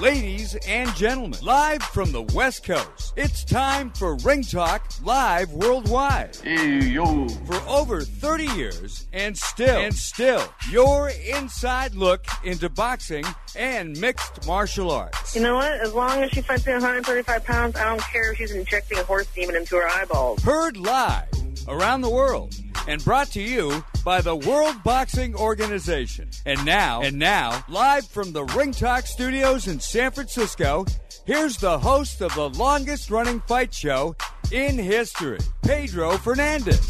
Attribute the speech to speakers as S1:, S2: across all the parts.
S1: Ladies and gentlemen, live from the West Coast, it's time for Ring Talk Live Worldwide.
S2: Hey, yo.
S1: For over 30 years, and still, and still, your inside look into boxing and mixed martial arts.
S3: You know what? As long as she fights me 135 pounds, I don't care if she's injecting a horse demon into her eyeballs.
S1: Heard live around the world and brought to you by the World Boxing Organization. And now, and now, live from the Ring Talk Studios in San Francisco, here's the host of the longest running fight show in history, Pedro Fernandez.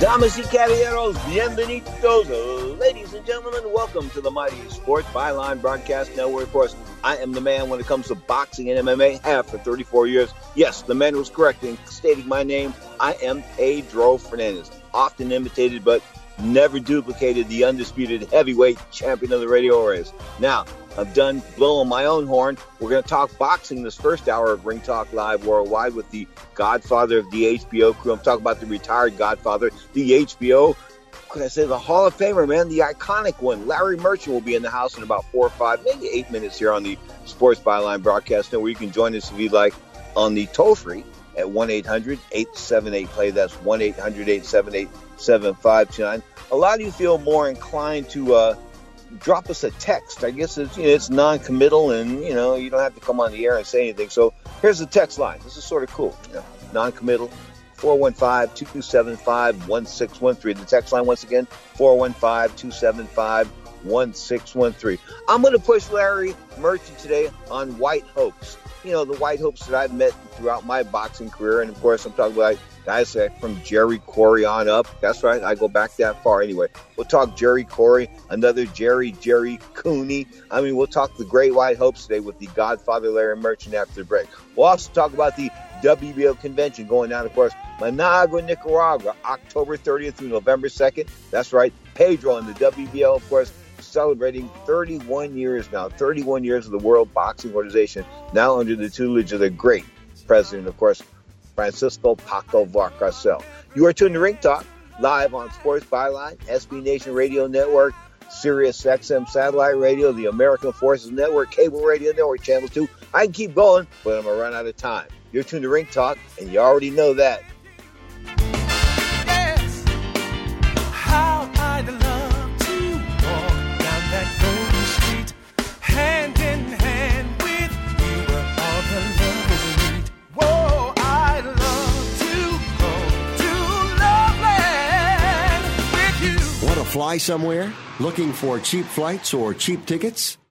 S4: Damas y caballeros, bienvenidos. Ladies and gentlemen, welcome to the Mighty Sports Byline Broadcast Network. Of course, I am the man when it comes to boxing and MMA, have for 34 years. Yes, the man was correct in stating my name. I am Pedro Fernandez, often imitated but never duplicated the undisputed heavyweight champion of the radio race. Now, I've done blowing my own horn. We're going to talk boxing this first hour of Ring Talk Live Worldwide with the godfather of the HBO crew. I'm talking about the retired godfather, the HBO. Could I say the Hall of Famer, man, the iconic one? Larry Merchant will be in the house in about four or five, maybe eight minutes here on the Sports Byline broadcast. where you can join us if you'd like on the toll free at 1 800 878 play. That's 1 800 878 7529. A lot of you feel more inclined to uh, drop us a text. I guess it's, you know, it's non-committal, and you know you don't have to come on the air and say anything. So here's the text line. This is sort of cool. You know, non-committal. 415-275-1613. The text line once again, 415-275-1613. I'm going to push Larry Merchant today on White Hopes. You know, the White Hopes that I've met throughout my boxing career. And of course, I'm talking about guys from Jerry Quarry on up. That's right. I go back that far anyway. We'll talk Jerry Quarry, another Jerry, Jerry Cooney. I mean, we'll talk the Great White Hopes today with the Godfather Larry Merchant after the break. We'll also talk about the WBO convention going down, of course, Managua, Nicaragua, October 30th through November 2nd. That's right. Pedro and the WBO, of course, celebrating 31 years now, 31 years of the World Boxing Organization, now under the tutelage of the great president, of course, Francisco Paco Valcarcel. You are tuned to Ring Talk, live on Sports Byline, SB Nation Radio Network, Sirius XM Satellite Radio, the American Forces Network, Cable Radio Network, Channel 2. I can keep going, but I'm going to run out of time. You're tuned to Ring Talk, and you already know that.
S5: Fly somewhere? Looking for cheap flights or cheap tickets?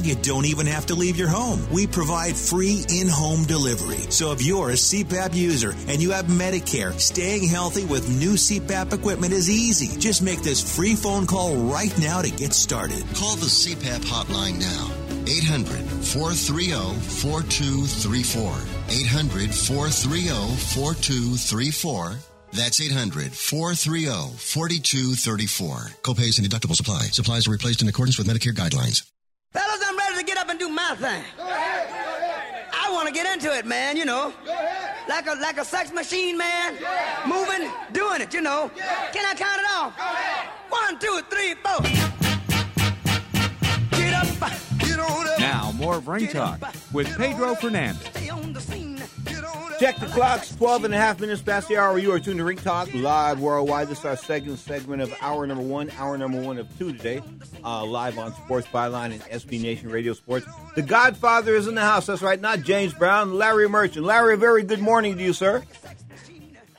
S6: you don't even have to leave your home. We provide free in home delivery. So if you're a CPAP user and you have Medicare, staying healthy with new CPAP equipment is easy. Just make this free phone call right now to get started.
S5: Call the CPAP hotline now. 800 430 4234. 800 430 4234. That's 800 430 4234. Copays and deductibles apply. Supplies are replaced in accordance with Medicare guidelines.
S7: Fellas, I'm ready to get up and do my thing.
S8: Go ahead, go ahead.
S7: I want to get into it, man, you know.
S8: Go ahead.
S7: Like a like a sex machine, man.
S8: Yeah.
S7: Moving, doing it, you know.
S8: Yeah.
S7: Can I count it off?
S8: Go ahead.
S7: One, two, three, four. Get up.
S8: Get on up.
S9: Now, more of Ring
S7: Get
S9: Talk
S7: up.
S9: with
S7: Get
S9: Pedro
S7: on up.
S9: Fernandez.
S4: Check the clocks, 12 and a half minutes past the hour. You are tuned to Ring Talk live worldwide. This is our second segment of hour number one, hour number one of two today, uh, live on Sports Byline and SB Nation Radio Sports. The Godfather is in the house. That's right, not James Brown, Larry Merchant. Larry, a very good morning to you, sir.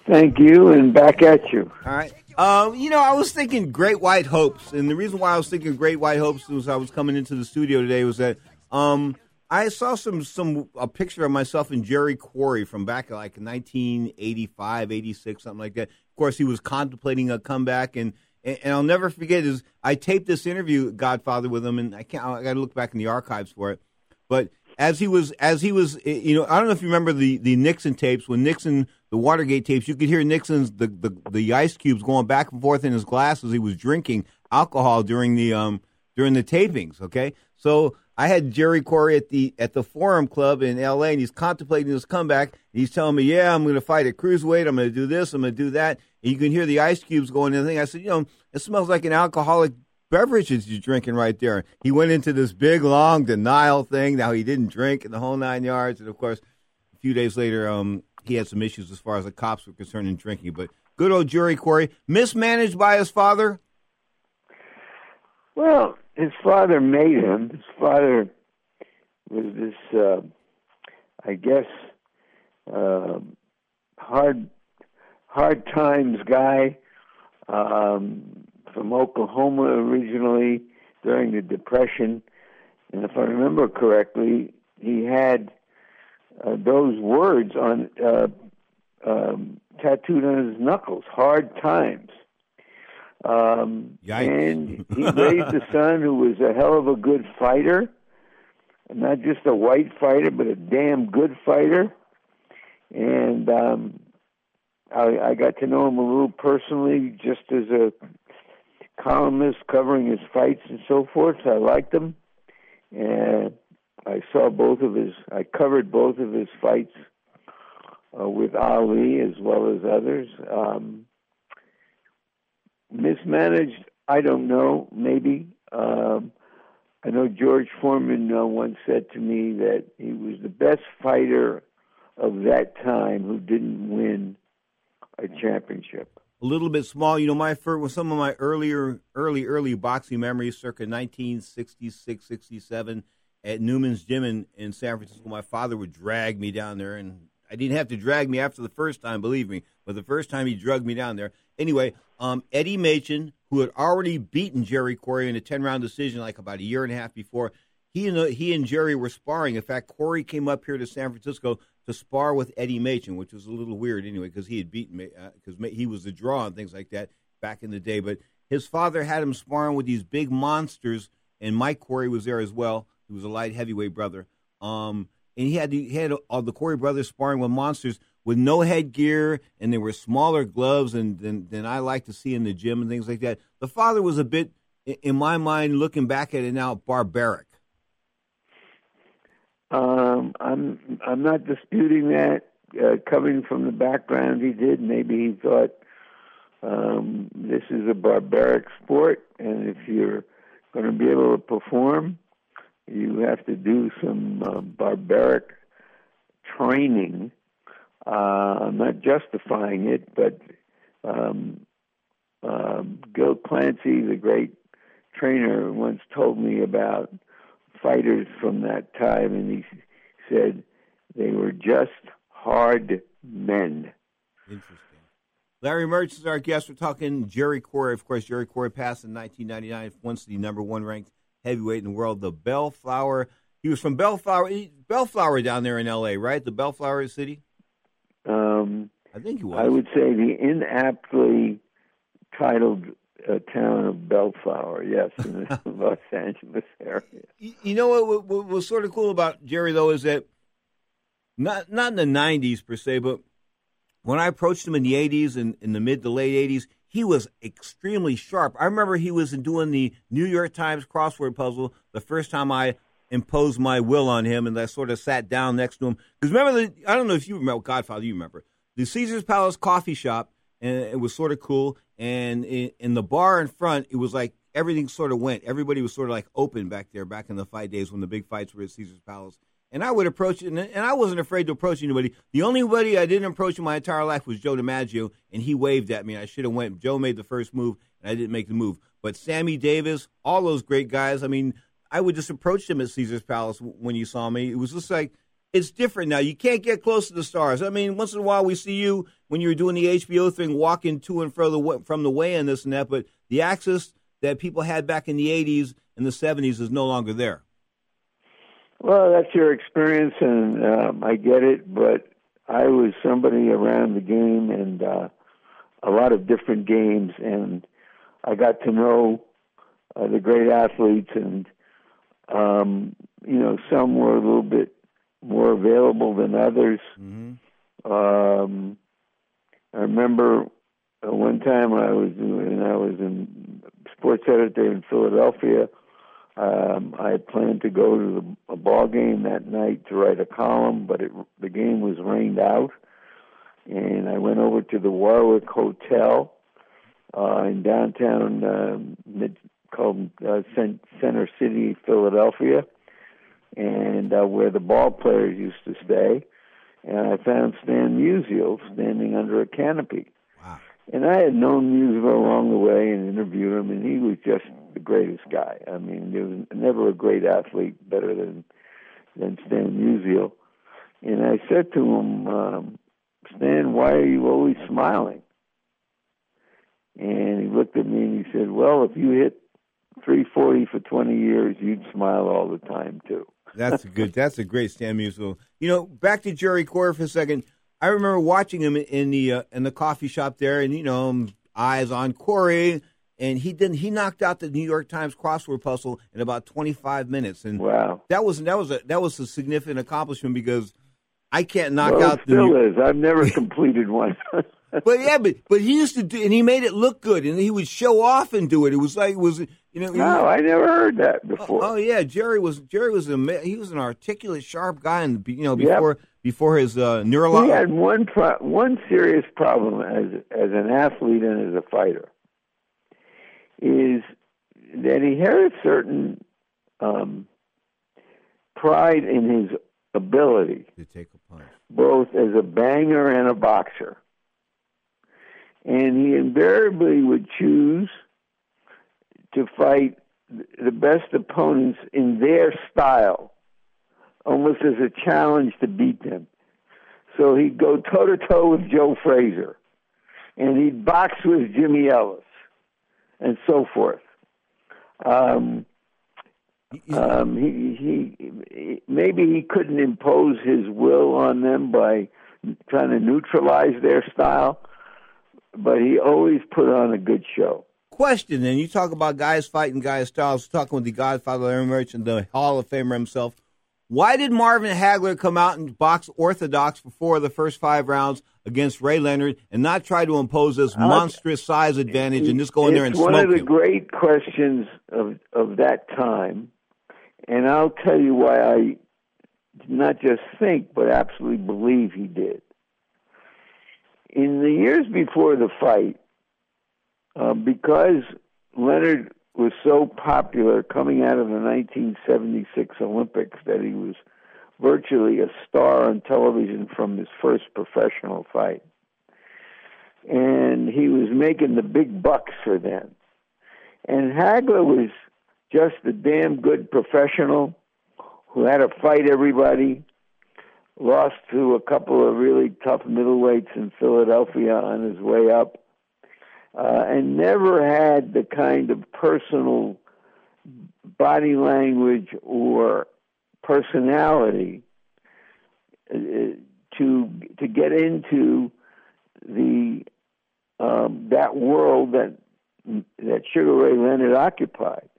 S10: Thank you, and back at you.
S4: All right. Um, you know, I was thinking Great White Hopes, and the reason why I was thinking Great White Hopes was I was coming into the studio today was that um, I saw some some a picture of myself and Jerry Quarry from back like 1985, 86, something like that. Of course, he was contemplating a comeback, and and, and I'll never forget is I taped this interview Godfather with him, and I can't I got to look back in the archives for it, but as he was as he was eh, you know I don't know if you remember the the Nixon tapes. When Nixon the Watergate tapes you could hear Nixon's the the, the ice cubes going back and forth in his glass as he was drinking alcohol during the um during the tapings okay? So I had Jerry Quarry at the at the Forum Club in L.A. and he's contemplating his comeback. He's telling me, "Yeah, I'm going to fight at cruiserweight. I'm going to do this. I'm going to do that." And you can hear the ice cubes going in the thing. I said, "You know, it smells like an alcoholic beverage that you're drinking right there." He went into this big long denial thing. Now he didn't drink in the whole nine yards, and of course, a few days later, um, he had some issues as far as the cops were concerned in drinking. But good old Jerry Quarry, mismanaged by his father.
S10: Well, his father made him. His father was this, uh, I guess, uh, hard, hard times guy um, from Oklahoma originally during the Depression, and if I remember correctly, he had uh, those words on uh, um, tattooed on his knuckles. Hard times. Um,
S4: Yikes.
S10: and he raised a son who was a hell of a good fighter, not just a white fighter, but a damn good fighter. And um, I, I got to know him a little personally, just as a columnist covering his fights and so forth. So I liked him, and I saw both of his. I covered both of his fights uh, with Ali as well as others. Um, mismanaged, I don't know. Maybe. Um, I know George Foreman uh, once said to me that he was the best fighter of that time who didn't win a championship.
S4: a little bit small. You know, my first, with some of my earlier, early, early boxing memories, circa 1966, 67, at Newman's Gym in, in San Francisco, my father would drag me down there, and I didn't have to drag me after the first time, believe me, but the first time he drugged me down there. Anyway, um, Eddie Machen, who had already beaten Jerry Quarry in a 10 round decision like about a year and a half before, he and, he and Jerry were sparring. In fact, Quarry came up here to San Francisco to spar with Eddie Machen, which was a little weird anyway, because he had beaten because uh, he was the draw and things like that back in the day. But his father had him sparring with these big monsters, and Mike Quarry was there as well. He was a light heavyweight brother. Um, and he had he had all the Quarry brothers sparring with monsters with no headgear, and they were smaller gloves than, than than I like to see in the gym and things like that. The father was a bit, in my mind, looking back at it now, barbaric.
S10: Um, I'm I'm not disputing that. Uh, coming from the background he did, maybe he thought um, this is a barbaric sport, and if you're going to be able to perform, you have to do some uh, barbaric training. Uh, I'm not justifying it, but um, uh, Gil Clancy, the great trainer, once told me about fighters from that time, and he said they were just hard men.
S4: Interesting. Larry Merchant is our guest. We're talking Jerry Quarry. Of course, Jerry Quarry passed in 1999, once the number one ranked heavyweight in the world, the Bellflower. He was from Bellflower, Bellflower down there in L.A., right? The Bellflower City.
S10: Um,
S4: I think he was.
S10: I would say the inaptly titled uh, town of Bellflower, yes, in the Los Angeles area.
S4: You, you know what, what, what was sort of cool about Jerry though is that not not in the '90s per se, but when I approached him in the 80s and in the mid to late 80s, he was extremely sharp. I remember he was doing the New York Times crossword puzzle the first time I imposed my will on him, and I sort of sat down next to him. Because remember, the, I don't know if you remember, Godfather, you remember the Caesar's Palace coffee shop, and it was sort of cool. And in, in the bar in front, it was like everything sort of went. Everybody was sort of like open back there, back in the fight days when the big fights were at Caesar's Palace. And I would approach it, and, and I wasn't afraid to approach anybody. The only buddy I didn't approach in my entire life was Joe DiMaggio, and he waved at me. I should have went. Joe made the first move, and I didn't make the move. But Sammy Davis, all those great guys. I mean, I would just approach them at Caesar's Palace when you saw me. It was just like it's different now. You can't get close to the stars. I mean, once in a while we see you when you were doing the HBO thing, walking to and fro the, from the way and this and that. But the access that people had back in the '80s and the '70s is no longer there.
S10: Well, that's your experience, and um, I get it. But I was somebody around the game and uh, a lot of different games, and I got to know uh, the great athletes, and um, you know, some were a little bit more available than others.
S4: Mm-hmm.
S10: Um, I remember one time I was doing, I was in sports editor in Philadelphia um, I had planned to go to the, a ball game that night to write a column, but it, the game was rained out, and I went over to the Warwick Hotel uh, in downtown uh, mid, called uh, Center City, Philadelphia, and uh, where the ball players used to stay. And I found Stan Musial standing under a canopy. And I had known Musial along the way and interviewed him, and he was just the greatest guy. I mean, there was never a great athlete better than than Stan Musial. And I said to him, um, Stan, why are you always smiling? And he looked at me and he said, Well, if you hit 340 for 20 years, you'd smile all the time too.
S4: That's a good. That's a great Stan Musial. You know, back to Jerry Quarry for a second. I remember watching him in the uh, in the coffee shop there, and you know, eyes on Quarry, and he didn't. He knocked out the New York Times crossword puzzle in about 25 minutes, and
S10: wow,
S4: that was that was a that was a significant accomplishment because I can't knock
S10: well,
S4: out.
S10: It still is. I've never completed one.
S4: But yeah, but but he used to do, and he made it look good, and he would show off and do it. It was like it was you know.
S10: No, I never heard that before.
S4: Oh, oh, yeah, Jerry was Jerry was a he was an articulate, sharp guy, and you know before yep. before his uh, neurological.
S10: He had one pro- one serious problem as as an athlete and as a fighter is that he had a certain um, pride in his ability
S4: to take a punch,
S10: both as a banger and a boxer. And he invariably would choose to fight the best opponents in their style, almost as a challenge to beat them. So he'd go toe to toe with Joe Frazier, and he'd box with Jimmy Ellis, and so forth. Um, um, he, he maybe he couldn't impose his will on them by trying to neutralize their style, but he always put on a good show.
S4: Question, and you talk about guys fighting guys styles, talking with the Godfather Larry Merchant, the Hall of Famer himself. Why did Marvin Hagler come out and box orthodox for four of the first five rounds against Ray Leonard and not try to impose this monstrous size advantage and just go in there and
S10: smoke
S4: It's
S10: one of the
S4: you?
S10: great questions of of that time, and I'll tell you why I not just think but absolutely believe he did. In the years before the fight, uh, because Leonard was so popular coming out of the 1976 Olympics that he was virtually a star on television from his first professional fight. And he was making the big bucks for them. And Hagler was just a damn good professional who had to fight everybody, lost to a couple of really tough middleweights in Philadelphia on his way up, uh, and never had the kind of personal body language or personality uh, to to get into the um, that world that that Sugar Ray Leonard occupied,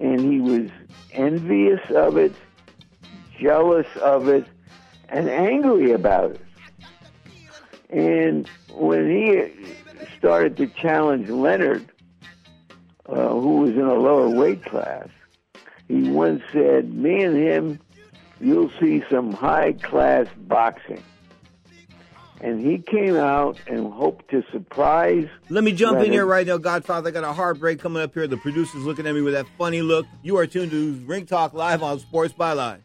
S10: and he was envious of it, jealous of it, and angry about it. And when he started to challenge Leonard, uh, who was in a lower weight class, he once said, "Me and him, you'll see some high class boxing." and he came out and hoped to surprise.
S4: Let me jump
S10: Leonard.
S4: in here right now, Godfather. I got a heartbreak coming up here. The producer's looking at me with that funny look. You are tuned to Ring Talk Live on Sports Byline.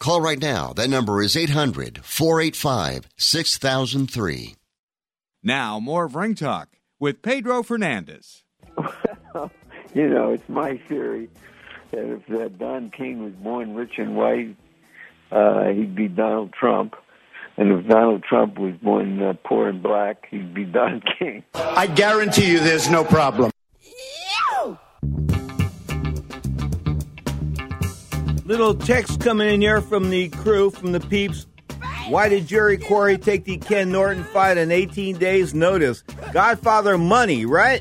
S5: Call right now. That number is 800 485 6003.
S1: Now, more of Ring Talk with Pedro Fernandez.
S10: Well, you know, it's my theory that if uh, Don King was born rich and white, uh, he'd be Donald Trump. And if Donald Trump was born uh, poor and black, he'd be Don King.
S11: I guarantee you there's no problem.
S4: Little text coming in here from the crew, from the peeps. Why did Jerry Quarry take the Ken Norton fight on 18 days' notice? Godfather money, right?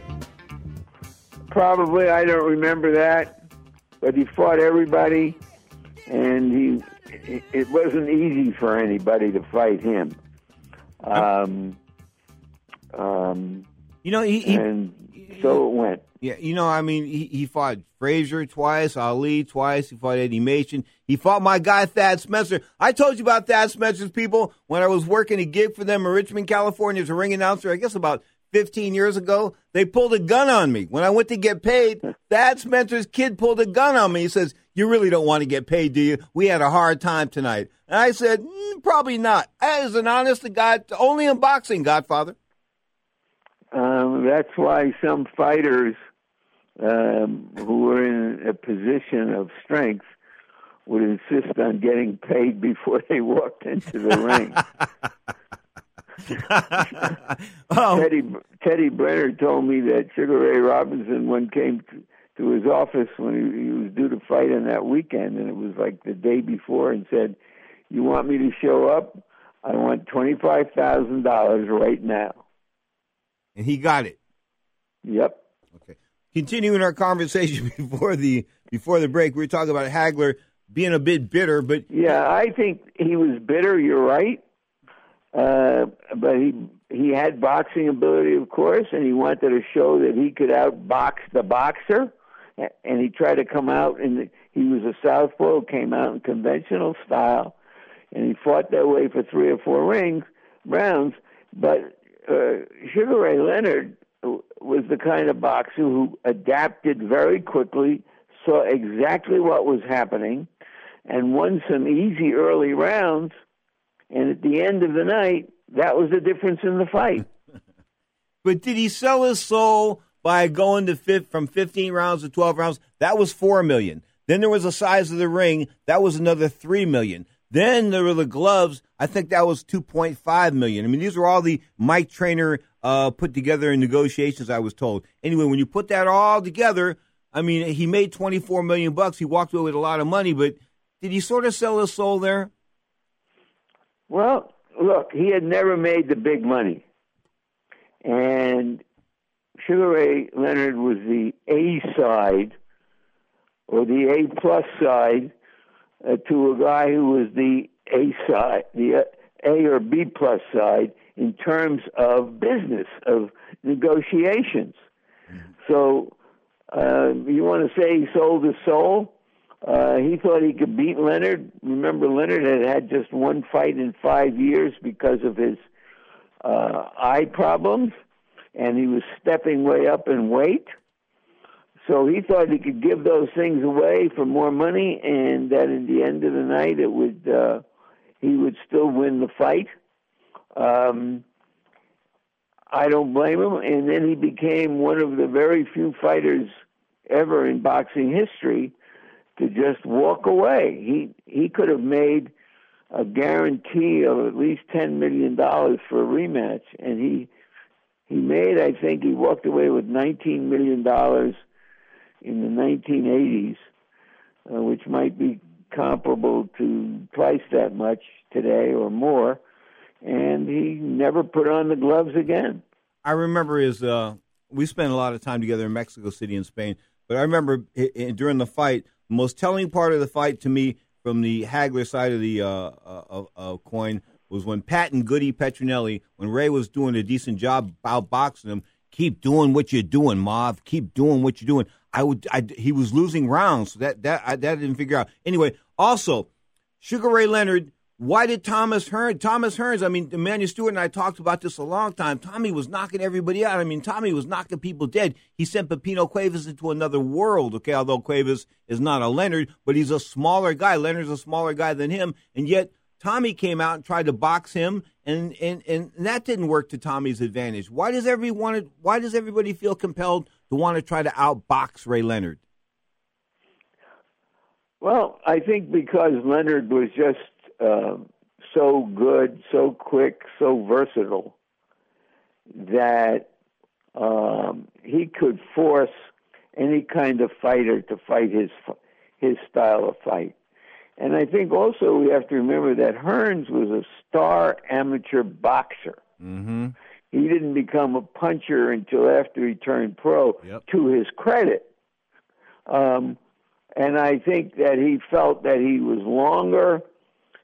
S10: probably. I don't remember that, but he fought everybody, and he it wasn't easy for anybody to fight him. Um, um,
S4: you know, he, he
S10: and so it went.
S4: Yeah, you know, I mean, he, he fought Frazier twice, Ali twice. He fought Eddie Machen. He fought my guy Thad Spencer. I told you about Thad Spencer's people when I was working a gig for them in Richmond, California as a ring announcer. I guess about 15 years ago. They pulled a gun on me when I went to get paid. Thad Spencer's kid pulled a gun on me. He says, "You really don't want to get paid, do you? We had a hard time tonight." And I said, mm, "Probably not." As an honest to God, only in boxing, Godfather.
S10: Um, that's why some fighters um, who were in a position of strength would insist on getting paid before they walked into the ring.
S4: oh.
S10: Teddy Teddy Brenner told me that Sugar Ray Robinson one came to, to his office when he, he was due to fight on that weekend, and it was like the day before, and said, "You want me to show up? I want twenty five thousand dollars right now."
S4: And he got it.
S10: Yep.
S4: Okay. Continuing our conversation before the before the break, we were talking about Hagler being a bit bitter, but
S10: yeah, I think he was bitter. You're right, uh, but he he had boxing ability, of course, and he wanted to show that he could outbox the boxer. And he tried to come out, and he was a southpaw, came out in conventional style, and he fought that way for three or four rings rounds. But uh, Sugar Ray Leonard was the kind of boxer who adapted very quickly, saw exactly what was happening, and won some easy early rounds. And at the end of the night, that was the difference in the fight.
S4: but did he sell his soul by going to fifth, from 15 rounds to 12 rounds? That was four million. Then there was the size of the ring. That was another three million. Then there were the gloves. I think that was 2.5 million. I mean, these were all the Mike Trainer uh, put together in negotiations. I was told. Anyway, when you put that all together, I mean, he made 24 million bucks. He walked away with a lot of money, but did he sort of sell his soul there?
S10: Well, look, he had never made the big money, and Sugar Ray Leonard was the A side or the A plus side uh, to a guy who was the A side, the uh, A or B plus side in terms of business of negotiations. So uh, you want to say he sold his soul? Uh, he thought he could beat Leonard. Remember, Leonard had had just one fight in five years because of his uh, eye problems, and he was stepping way up in weight. So he thought he could give those things away for more money, and that at the end of the night, it would uh, he would still win the fight. Um, I don't blame him. And then he became one of the very few fighters ever in boxing history to just walk away. He he could have made a guarantee of at least ten million dollars for a rematch, and he he made. I think he walked away with nineteen million dollars in the 1980s, uh, which might be comparable to twice that much today or more. And he never put on the gloves again.
S4: I remember his. Uh, we spent a lot of time together in Mexico City and Spain, but I remember it, it, during the fight, the most telling part of the fight to me from the Hagler side of the uh, uh, uh, coin was when Pat and Goody Petronelli, when Ray was doing a decent job outboxing him, keep doing what you're doing, Marv. Keep doing what you're doing. I would. I, he was losing rounds. That that I, that I didn't figure out. Anyway, also, Sugar Ray Leonard. Why did Thomas Hearns? Thomas Hearns. I mean, Emanuel Steward and I talked about this a long time. Tommy was knocking everybody out. I mean, Tommy was knocking people dead. He sent Pipino Cuevas into another world. Okay, although Cuevas is not a Leonard, but he's a smaller guy. Leonard's a smaller guy than him, and yet Tommy came out and tried to box him, and and and that didn't work to Tommy's advantage. Why does everyone? Why does everybody feel compelled to want to try to outbox Ray Leonard?
S10: Well, I think because Leonard was just uh, so good, so quick, so versatile that um, he could force any kind of fighter to fight his his style of fight. And I think also we have to remember that Hearns was a star amateur boxer.
S4: Mm-hmm.
S10: He didn't become a puncher until after he turned pro.
S4: Yep.
S10: To his credit, um, and I think that he felt that he was longer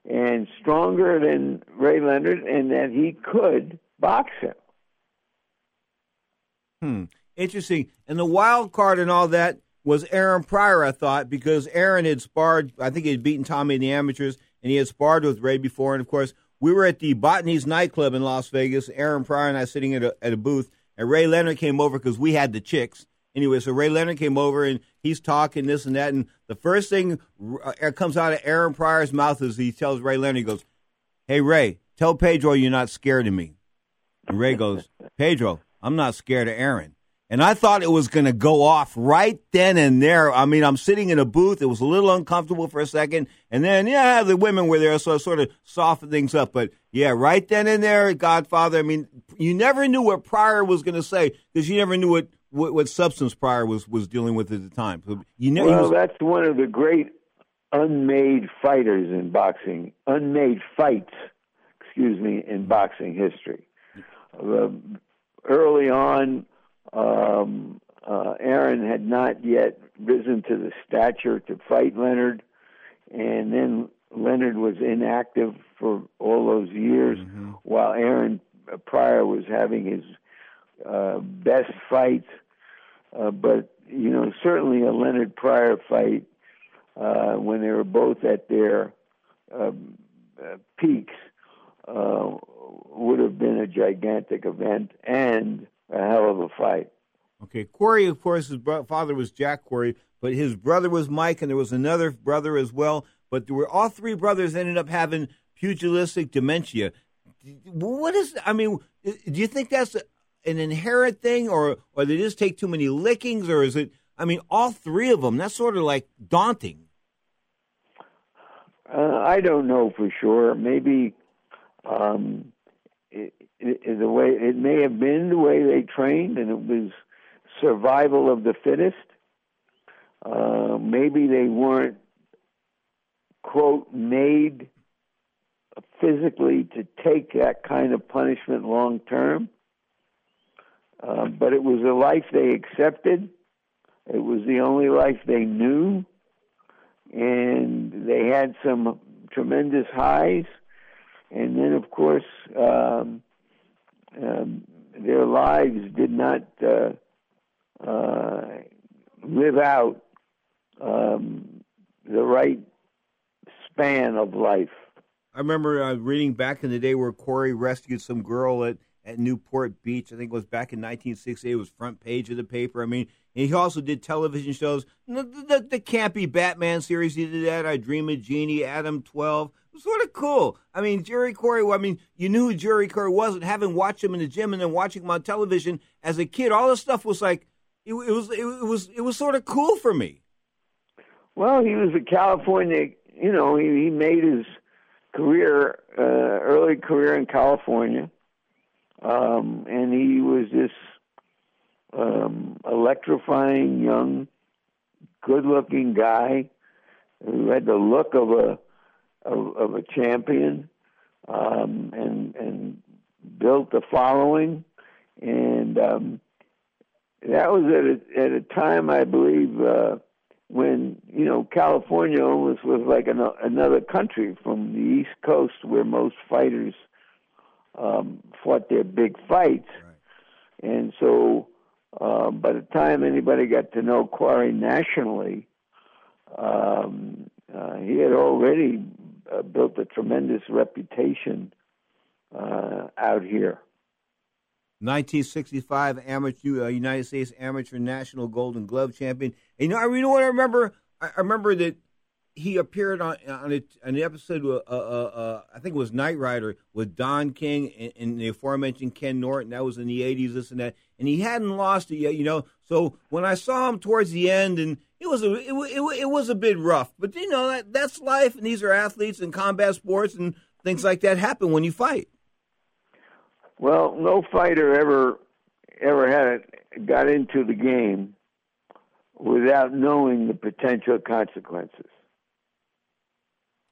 S10: and stronger than Ray Leonard, and that he could box him.
S4: Hmm. Interesting. And the wild card and all that was Aaron Pryor, I thought, because Aaron had sparred, I think he had beaten Tommy in the amateurs, and he had sparred with Ray before. And of course, we were at the Botany's nightclub in Las Vegas, Aaron Pryor and I sitting at a, at a booth, and Ray Leonard came over because we had the chicks. Anyway, so Ray Leonard came over and he's talking this and that. And the first thing uh, comes out of Aaron Pryor's mouth is he tells Ray Leonard, he goes, Hey, Ray, tell Pedro you're not scared of me. And Ray goes, Pedro, I'm not scared of Aaron. And I thought it was going to go off right then and there. I mean, I'm sitting in a booth. It was a little uncomfortable for a second. And then, yeah, the women were there, so it sort of softened things up. But yeah, right then and there, Godfather, I mean, you never knew what Pryor was going to say because you never knew what, what, what, substance Pryor was, was dealing with at the time. So you know,
S10: well,
S4: was,
S10: that's one of the great unmade fighters in boxing, unmade fights, excuse me, in boxing history. Uh, early on, um, uh, Aaron had not yet risen to the stature to fight Leonard, and then Leonard was inactive for all those years,
S4: mm-hmm.
S10: while Aaron Pryor was having his uh, best fights. Uh, but you know, certainly a Leonard Pryor fight uh, when they were both at their um, uh, peaks uh, would have been a gigantic event and a hell of a fight.
S4: Okay, Quarry, of course, his bro- father was Jack Quarry, but his brother was Mike, and there was another brother as well. But there were all three brothers ended up having pugilistic dementia. What is? I mean, do you think that's an inherent thing, or or they just take too many lickings, or is it? I mean, all three of them. That's sort of like daunting.
S10: Uh, I don't know for sure. Maybe um, it, the way it may have been the way they trained, and it was survival of the fittest. Uh, maybe they weren't quote made physically to take that kind of punishment long term. Uh, but it was a life they accepted. It was the only life they knew. And they had some tremendous highs. And then, of course, um, um, their lives did not uh, uh, live out um, the right span of life.
S4: I remember uh, reading back in the day where Quarry rescued some girl at, at Newport Beach. I think it was back in 1968. It was front page of the paper. I mean, he also did television shows. The, the, campy Batman series he did that. I Dream of Jeannie, Adam 12. It was sort of cool. I mean, Jerry Quarry, I mean, you knew who Jerry Quarry was, and having watched him in the gym and then watching him on television as a kid, all this stuff was like, it, it was it, it was it was sort of cool for me.
S10: Well, he was a California, you know, he, he made his career, uh, early career in California, um, and he was this um, electrifying young, good-looking guy who had the look of a of, of a champion, um, and and built a following, and um, that was at a, at a time I believe uh, when you know California almost was like an, another country from the East Coast, where most fighters um, fought their big fights,
S4: right.
S10: and so uh, by the time anybody got to know Quarry nationally, um, uh, he had already uh, built a tremendous reputation uh, out here.
S4: 1965 amateur uh, United States Amateur National Golden Glove champion. And, you know, you know what I remember? I, I remember that he appeared on on, a, an episode. Uh, uh, uh, I think it was Knight Rider with Don King and, and, the aforementioned Ken Norton. That was in the 80s. This and that, and he hadn't lost it yet. You know, so when I saw him towards the end, and it was a it, it, it was a bit rough, but you know that that's life, and these are athletes and combat sports and things like that happen when you fight.
S10: Well, no fighter ever ever had it, got into the game without knowing the potential consequences.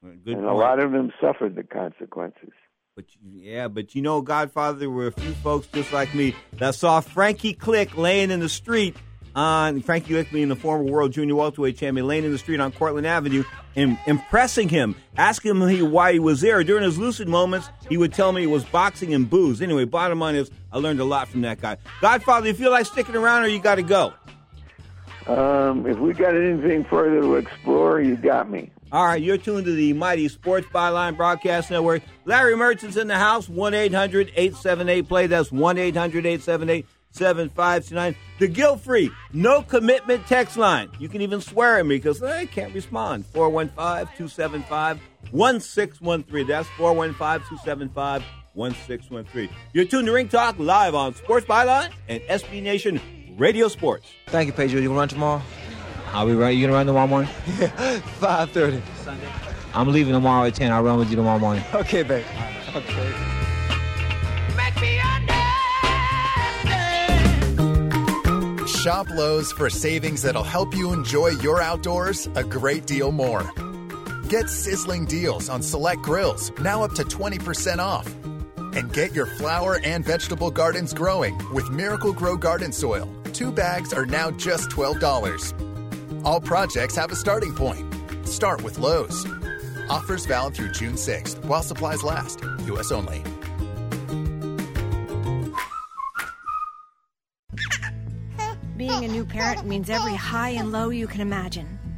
S4: Good
S10: and
S4: point.
S10: a lot of them suffered the consequences.
S4: But yeah, but you know, Godfather, there were a few folks just like me that saw Frankie Klick laying in the street on Frankie Klick being the former world junior welterweight champion, laying in the street on Cortland Avenue and impressing him, asking him why he was there. During his lucid moments, he would tell me it was boxing and booze. Anyway, bottom line is, I learned a lot from that guy. Godfather, you feel like sticking around or you got to go?
S10: Um, if we got anything further to explore, you got me.
S4: All right, you're tuned to the Mighty Sports Byline Broadcast Network. Larry Merchant's in the house, 1 800 878 play. That's 1 800 878 7529. The guilt free, no commitment text line. You can even swear at me because I can't respond. 415 275 1613. That's 415 275 1613. You're tuned to Ring Talk live on Sports Byline and SB Nation Radio Sports.
S12: Thank you, Pedro. You gonna run tomorrow?
S13: I'll be right. You gonna run tomorrow morning?
S12: Yeah, Five thirty.
S13: Sunday. I'm leaving tomorrow at ten. I'll run with you tomorrow morning.
S12: Okay, babe. Okay.
S14: Shop Lowe's for savings that'll help you enjoy your outdoors a great deal more. Get sizzling deals on select grills, now up to 20% off. And get your flower and vegetable gardens growing with Miracle-Gro Garden Soil. Two bags are now just $12. All projects have a starting point. Start with Lowe's. Offers valid through June 6th while supplies last. U.S. only.
S15: Being a new parent means every high and low you can imagine.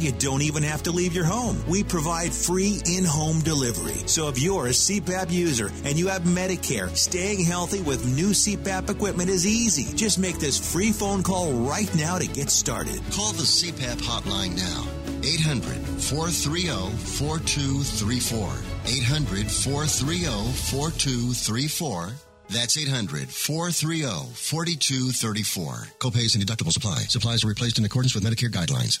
S6: you don't even have to leave your home. We provide free in home delivery. So if you're a CPAP user and you have Medicare, staying healthy with new CPAP equipment is easy. Just make this free phone call right now to get started.
S5: Call the CPAP hotline now. 800 430 4234. 800 430 4234. That's 800 430 4234. Copays and deductibles apply. Supplies are replaced in accordance with Medicare guidelines.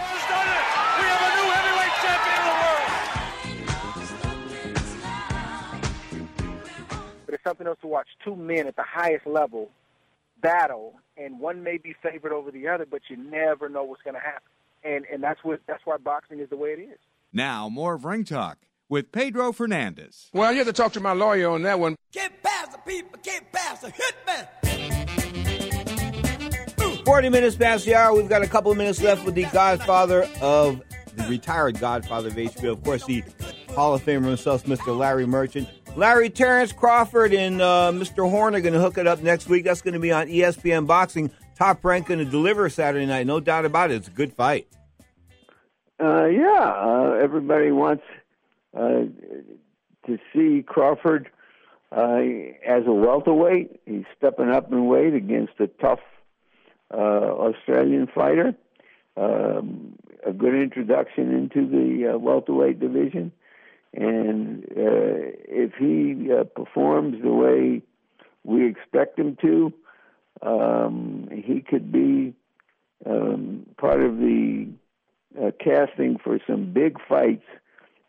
S16: It's something else to watch two men at the highest level battle, and one may be favored over the other, but you never know what's going to happen. And and that's what that's why boxing is the way it is.
S1: Now, more of Ring Talk with Pedro Fernandez.
S17: Well, you have to talk to my lawyer on that one.
S7: Get past the people, get past the hitman.
S4: 40 minutes past the hour. We've got a couple of minutes left with the godfather of the retired godfather of HBO, of course, the Hall of Famer himself, Mr. Larry Merchant. Larry, Terrence Crawford, and uh, Mr. Horn are going to hook it up next week. That's going to be on ESPN Boxing. Top rank going to deliver Saturday night. No doubt about it. It's a good fight.
S10: Uh, yeah, uh, everybody wants uh, to see Crawford uh, as a welterweight. He's stepping up in weight against a tough uh, Australian fighter. Um, a good introduction into the welterweight division, and uh, if he uh, performs the way we expect him to, um, he could be um, part of the uh, casting for some big fights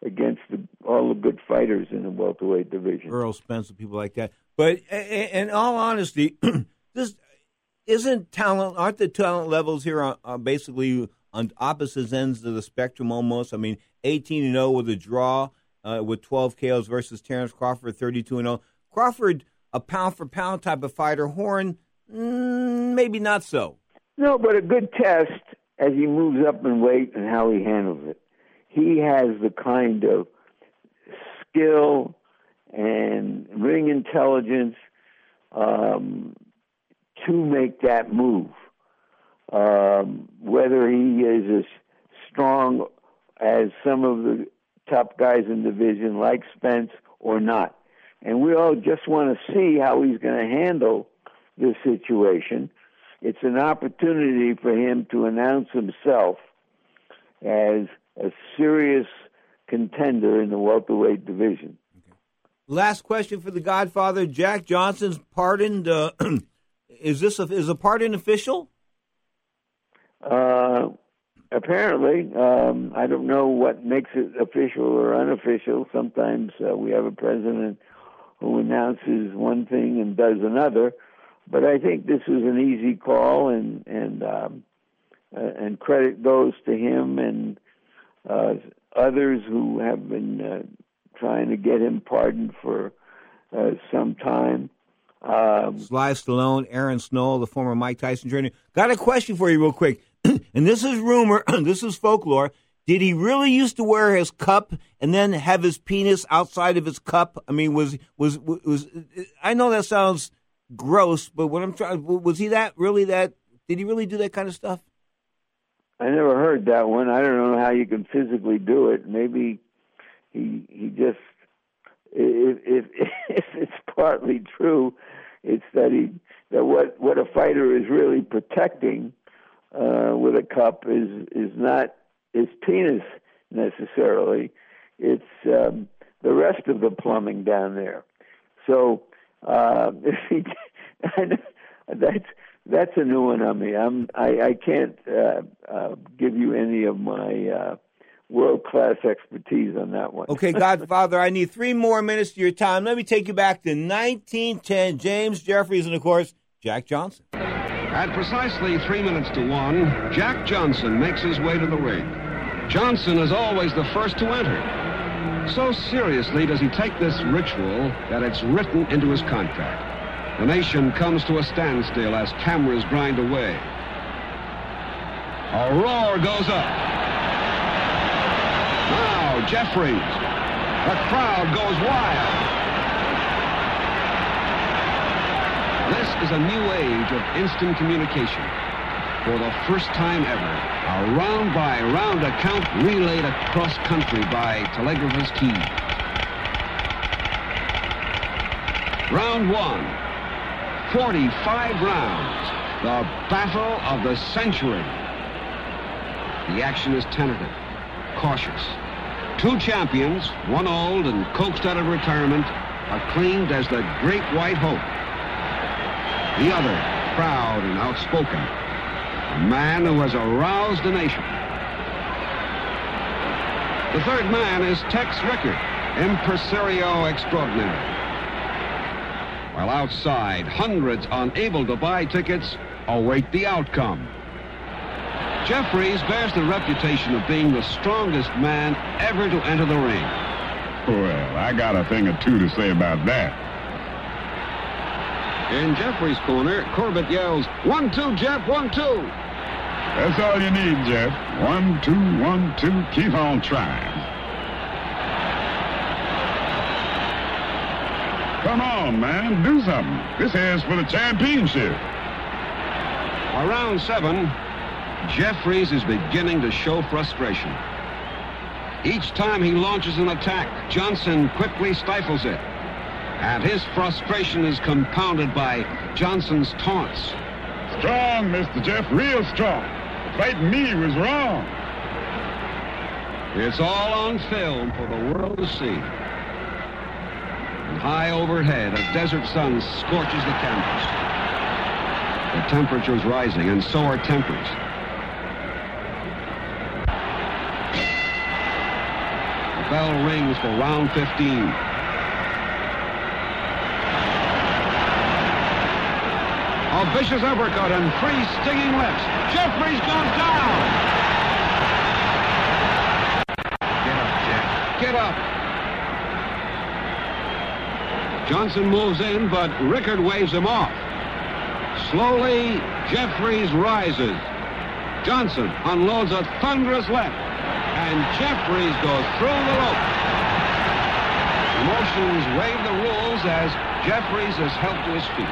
S10: against the, all the good fighters in the welterweight division.
S4: Earl Spencer, people like that. But in all honesty, this isn't talent. Aren't the talent levels here are, are basically on opposite ends of the spectrum almost? I mean, eighteen and zero with a draw uh, with twelve KOs versus Terrence Crawford, thirty two and zero. Crawford, a pound for pound type of fighter. Horn, mm, maybe not so.
S10: No, but a good test as he moves up in weight and how he handles it. He has the kind of skill and ring intelligence um, to make that move. Um, whether he is as strong as some of the top guys in the division, like Spence, or not. And we all just want to see how he's going to handle this situation. It's an opportunity for him to announce himself as a serious contender in the welterweight division.
S4: Last question for the Godfather: Jack Johnson's pardoned. Uh, is this a, is a pardon official?
S10: Uh, apparently, um, I don't know what makes it official or unofficial. Sometimes uh, we have a president who announces one thing and does another, but I think this was an easy call, and and um, uh, and credit goes to him and uh, others who have been uh, trying to get him pardoned for uh, some time. Um,
S4: Sly Stallone, Aaron Snow, the former Mike Tyson trainer. Got a question for you, real quick. and this is rumor, this is folklore. Did he really used to wear his cup and then have his penis outside of his cup? I mean, was was was? I know that sounds gross, but what I'm trying was he that really that? Did he really do that kind of stuff?
S10: I never heard that one. I don't know how you can physically do it. Maybe he he just if if, if it's partly true, it's that he that what what a fighter is really protecting uh, with a cup is is not his penis necessarily. It's um, the rest of the plumbing down there. So uh, if he, that's that's a new one on me. I'm I, I can't uh, uh, give you any of my uh, world class expertise on that one.
S4: Okay, Godfather, I need three more minutes of your time. Let me take you back to 1910. James Jeffries and of course Jack Johnson.
S18: At precisely three minutes to one, Jack Johnson makes his way to the ring. Johnson is always the first to enter. So seriously does he take this ritual that it's written into his contract. The nation comes to a standstill as cameras grind away. A roar goes up. Now, Jeffries. The crowd goes wild. This is a new age of instant communication. For the first time ever, a round-by-round account relayed across country by telegrapher's key. Round one. 45 rounds. The battle of the century. The action is tentative, cautious. Two champions, one old and coaxed out of retirement, acclaimed as the Great White Hope. The other, proud and outspoken, a man who has aroused the nation. The third man is Tex Rickard, impresario extraordinary. While outside, hundreds unable to buy tickets await the outcome. Jeffries bears the reputation of being the strongest man ever to enter the ring.
S19: Well, I got a thing or two to say about that.
S18: In Jeffries' corner, Corbett yells, one, two, Jeff, one, two.
S19: That's all you need, Jeff. One, two, one, two. Keep on trying. Come on, man. Do something. This here's for the championship.
S18: Around seven, Jeffries is beginning to show frustration. Each time he launches an attack, Johnson quickly stifles it. And his frustration is compounded by Johnson's taunts.
S19: Strong, Mr. Jeff, real strong. Fighting me was wrong.
S18: It's all on film for the world to see. And high overhead, a desert sun scorches the canvas. The temperature's rising, and so are tempers. The bell rings for round 15. A vicious uppercut and three stinging lefts. Jeffries goes down. Get up, Jeff. Get up. Johnson moves in, but Rickard waves him off. Slowly, Jeffries rises. Johnson unloads a thunderous left, and Jeffries goes through the rope. Emotions waive the rules as Jeffries is helped to his feet.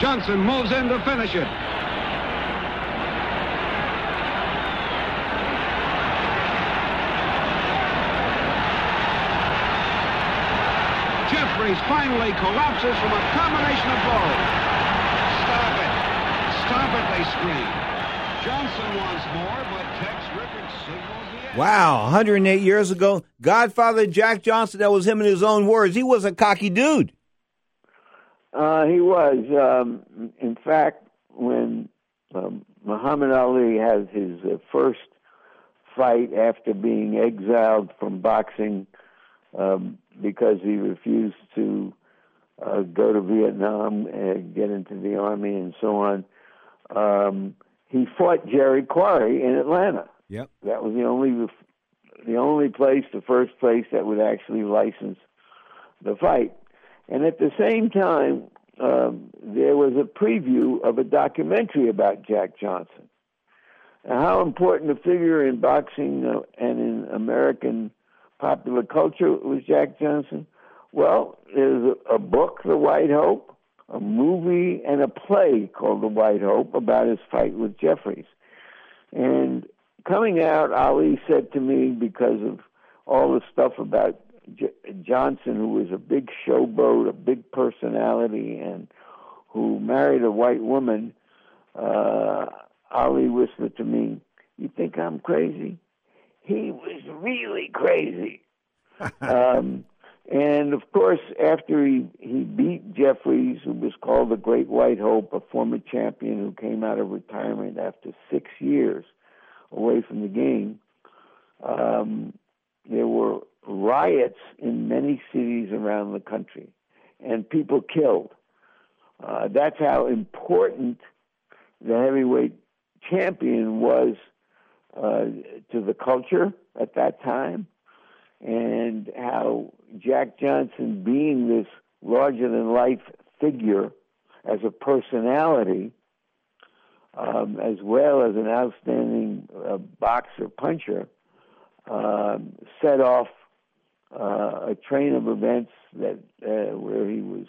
S18: Johnson moves in to finish it. Jeffries finally collapses from a combination of blows. Stop it. Stop it, they scream. Johnson wants more, but Tex Rickard signals.
S4: Wow, 108 years ago, Godfather Jack Johnson, that was him in his own words. He was a cocky dude.
S10: Uh, he was. Um, in fact, when um, Muhammad Ali has his uh, first fight after being exiled from boxing um, because he refused to uh, go to Vietnam and get into the army and so on, um, he fought Jerry Quarry in Atlanta.
S4: Yep.
S10: That was the only the only place, the first place that would actually license the fight. And at the same time, um, there was a preview of a documentary about Jack Johnson. Now, how important a figure in boxing uh, and in American popular culture was Jack Johnson? Well, there's a, a book, The White Hope, a movie, and a play called The White Hope about his fight with Jeffries. And coming out, Ali said to me, because of all the stuff about Johnson, who was a big showboat, a big personality, and who married a white woman, uh, Ali whispered to me, You think I'm crazy? He was really crazy. um, and of course, after he, he beat Jeffries, who was called the Great White Hope, a former champion who came out of retirement after six years away from the game, um, there were riots in many cities around the country and people killed. Uh, that's how important the heavyweight champion was uh, to the culture at that time, and how Jack Johnson, being this larger than life figure as a personality, um, as well as an outstanding uh, boxer puncher, um, set off uh, a train of events that uh, where he was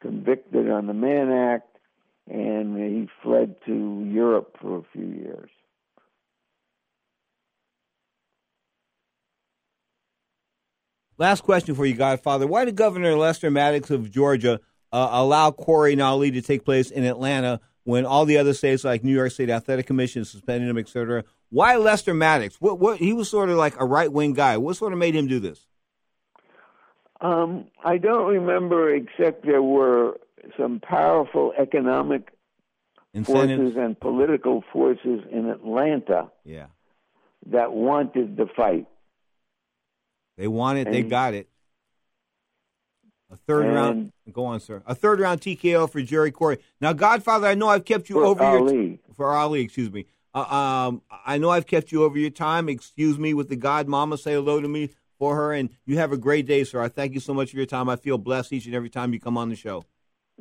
S10: convicted on the Mann Act, and he fled to Europe for a few years.
S4: Last question for you, Godfather. Why did Governor Lester Maddox of Georgia uh, allow and Ali to take place in Atlanta when all the other states, like New York State Athletic Commission, suspended him, et cetera? Why Lester Maddox? What, what, he was sort of like a right wing guy. What sort of made him do this?
S10: Um, I don't remember, except there were some powerful economic
S4: Incentives.
S10: forces and political forces in Atlanta
S4: Yeah.
S10: that wanted the fight.
S4: They wanted. it. They got it. A third
S10: And-
S4: round. Go on, sir. A third round TKO for Jerry Quarry. Now, Godfather, I know I've kept you over your
S10: Ali.
S4: for Ali. Excuse me. Uh, um, I know I've kept you over your time. Excuse me with the God Mama. Say hello to me for her, and you have a great day, sir. I thank you so much for your time. I feel blessed each and every time you come on the show.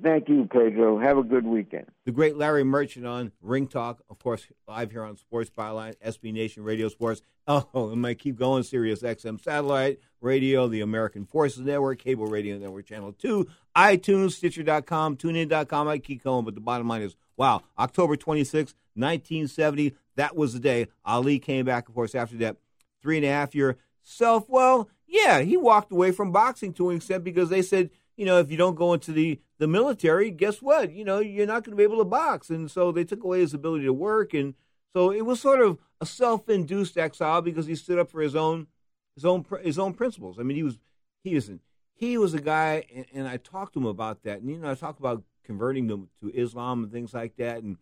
S10: Thank you, Pedro. Have a good weekend.
S4: The great Larry Merchant on Ring Talk, of course, live here on Sports Byline, SB Nation Radio Sports. Oh, and I keep going, Sirius XM Satellite Radio, the American Forces Network, Cable Radio Network Channel 2, iTunes, Stitcher.com, TuneIn.com. I keep going, but the bottom line is, wow, October 26, 1970, that was the day Ali came back, of course, after that three and a half year self. Well, yeah, he walked away from boxing to an extent because they said, you know, if you don't go into the, the military, guess what? You know, you're not going to be able to box. And so they took away his ability to work. And So it was sort of a self-induced exile because he stood up for his own his own his own principles. I mean, he was he was he was a guy, and, and I talked to him about that. And you know, I talked about converting them to Islam and things like that, and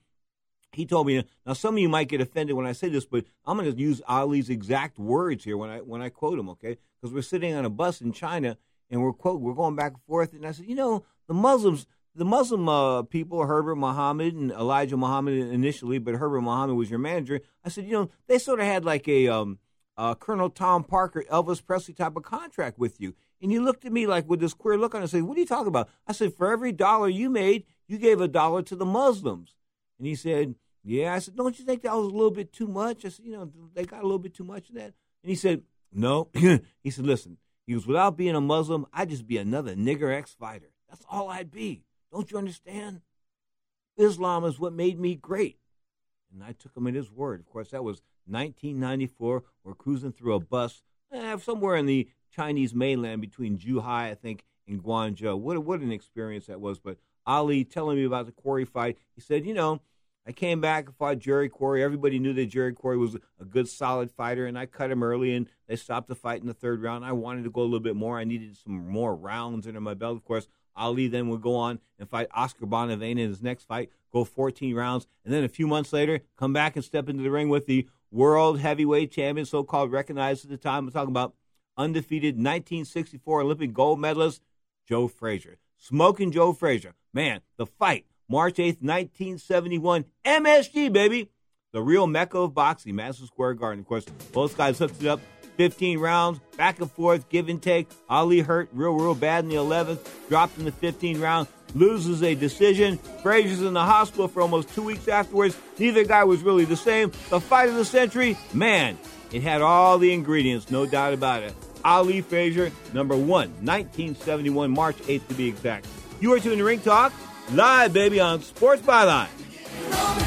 S4: he told me now some of you might get offended when I say this, but I'm going to use Ali's exact words here when I when I quote him, okay? Because we're sitting on a bus in China and we're quote we're going back and forth, and I said, you know, the Muslims, the Muslim uh, people, Herbert Muhammad and Elijah Muhammad initially, but Herbert Muhammad was your manager. I said, you know, they sort of had like a um, uh, Colonel Tom Parker, Elvis Presley type of contract with you. And he looked at me like with this queer look on and said, What are you talking about? I said, For every dollar you made, you gave a dollar to the Muslims. And he said, Yeah. I said, Don't you think that was a little bit too much? I said, You know, they got a little bit too much of that. And he said, No. he said, Listen, he was without being a Muslim, I'd just be another nigger ex fighter. That's all I'd be. Don't you understand? Islam is what made me great. And I took him at his word. Of course, that was 1994. We're cruising through a bus eh, somewhere in the Chinese mainland between Zhuhai, I think, and Guangzhou. What, what an experience that was. But Ali telling me about the Quarry fight, he said, you know, I came back and fought Jerry Quarry. Everybody knew that Jerry Quarry was a good, solid fighter, and I cut him early, and they stopped the fight in the third round. I wanted to go a little bit more. I needed some more rounds under my belt. Of course, Ali then would go on and fight Oscar Bonavena in his next fight, go 14 rounds, and then a few months later, come back and step into the ring with the world heavyweight champion, so called recognized at the time. I'm talking about undefeated 1964 Olympic gold medalist Joe Frazier. Smoking Joe Frazier. Man, the fight, March 8th, 1971, MSG, baby. The real mecca of boxing, Madison Square Garden. Of course, both guys hooked it up 15 rounds, back and forth, give and take. Ali hurt real, real bad in the 11th, dropped in the 15th round, loses a decision. Frazier's in the hospital for almost two weeks afterwards. Neither guy was really the same. The fight of the century, man, it had all the ingredients, no doubt about it. Ali Frazier, number one, 1971, March 8th to be exact. You are tuning to Ring Talk, live, baby, on Sports Byline.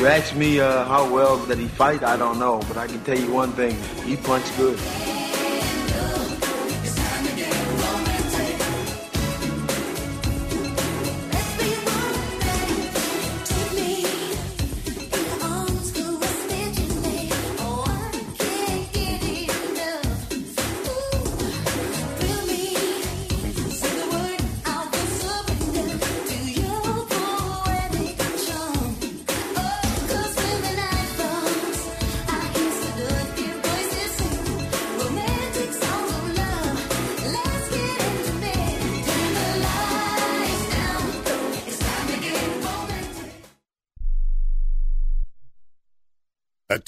S12: You ask me uh, how well did he fight, I don't know, but I can tell you one thing: he punched good.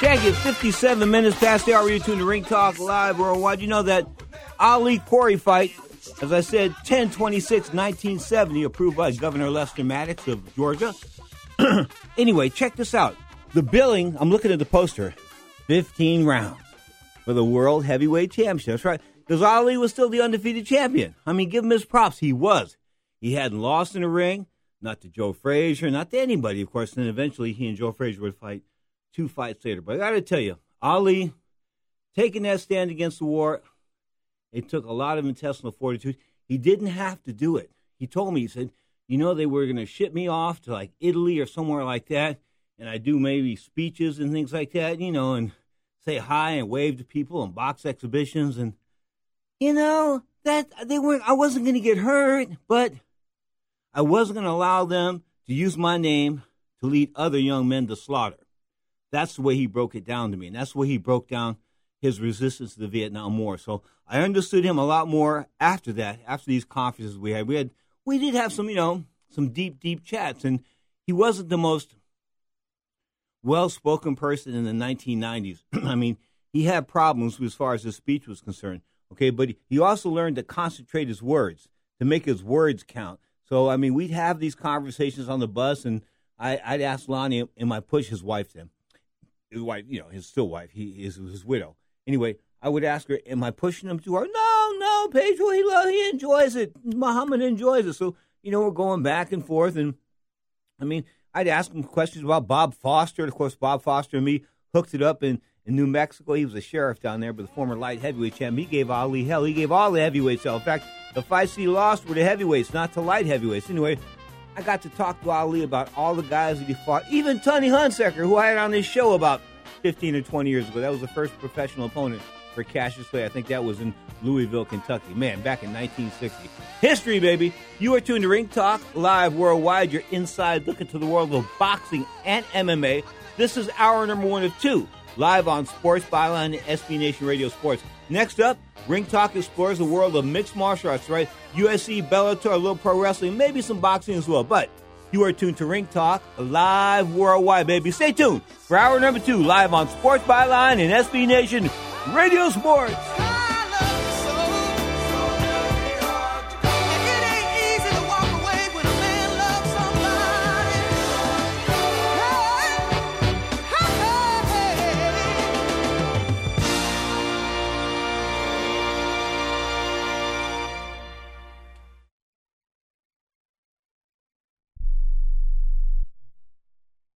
S4: Can't get 57 minutes past the hour. You're tuned to Ring Talk Live Worldwide. You know that Ali Quarry fight, as I said, 10 26 1970, approved by Governor Lester Maddox of Georgia. anyway, check this out. The billing, I'm looking at the poster, 15 rounds for the World Heavyweight Championship. That's right. Because Ali was still the undefeated champion. I mean, give him his props. He was. He hadn't lost in the ring, not to Joe Frazier, not to anybody, of course. And eventually he and Joe Frazier would fight two fights later. But I got to tell you, Ali taking that stand against the war, it took a lot of intestinal fortitude. He didn't have to do it. He told me, he said, you know, they were going to ship me off to like Italy or somewhere like that, and I do maybe speeches and things like that, you know, and say hi and wave to people and box exhibitions and you know that they weren't I wasn't going to get hurt, but I wasn't going to allow them to use my name to lead other young men to slaughter. That's the way he broke it down to me. And that's the way he broke down his resistance to the Vietnam War. So I understood him a lot more after that, after these conferences we had. We had we did have some, you know, some deep, deep chats. And he wasn't the most well spoken person in the 1990s. I mean, he had problems as far as his speech was concerned. Okay, but he also learned to concentrate his words, to make his words count. So, I mean, we'd have these conversations on the bus, and I, would ask Lonnie, am I push his wife then? His wife, you know, his still wife, he is his widow. Anyway, I would ask her, "Am I pushing him too hard?" No, no, Pedro, he loves, he enjoys it. Muhammad enjoys it. So you know, we're going back and forth, and I mean, I'd ask him questions about Bob Foster. Of course, Bob Foster and me hooked it up in, in New Mexico. He was a sheriff down there, but the former light heavyweight champ. He gave Ali hell. He gave all the heavyweights hell. In fact, the fights he lost were the heavyweights, not to light heavyweights. Anyway, I got to talk to Ali about all the guys that he fought, even Tony Hunsaker, who I had on this show about 15 or 20 years ago. That was the first professional opponent for Cassius Clay. I think that was in Louisville, Kentucky. Man, back in 1960. History, baby. You are tuned to Ring Talk live worldwide. You're inside looking to the world of boxing and MMA. This is hour number one of two, live on Sports Byline and SB Nation Radio Sports. Next up, Ring Talk explores the world of mixed martial arts, right? UFC, Bellator, a little pro wrestling, maybe some boxing as well. But you are tuned to Ring Talk live worldwide, baby. Stay tuned for hour number two, live on Sports Byline and SB Nation Radio Sports.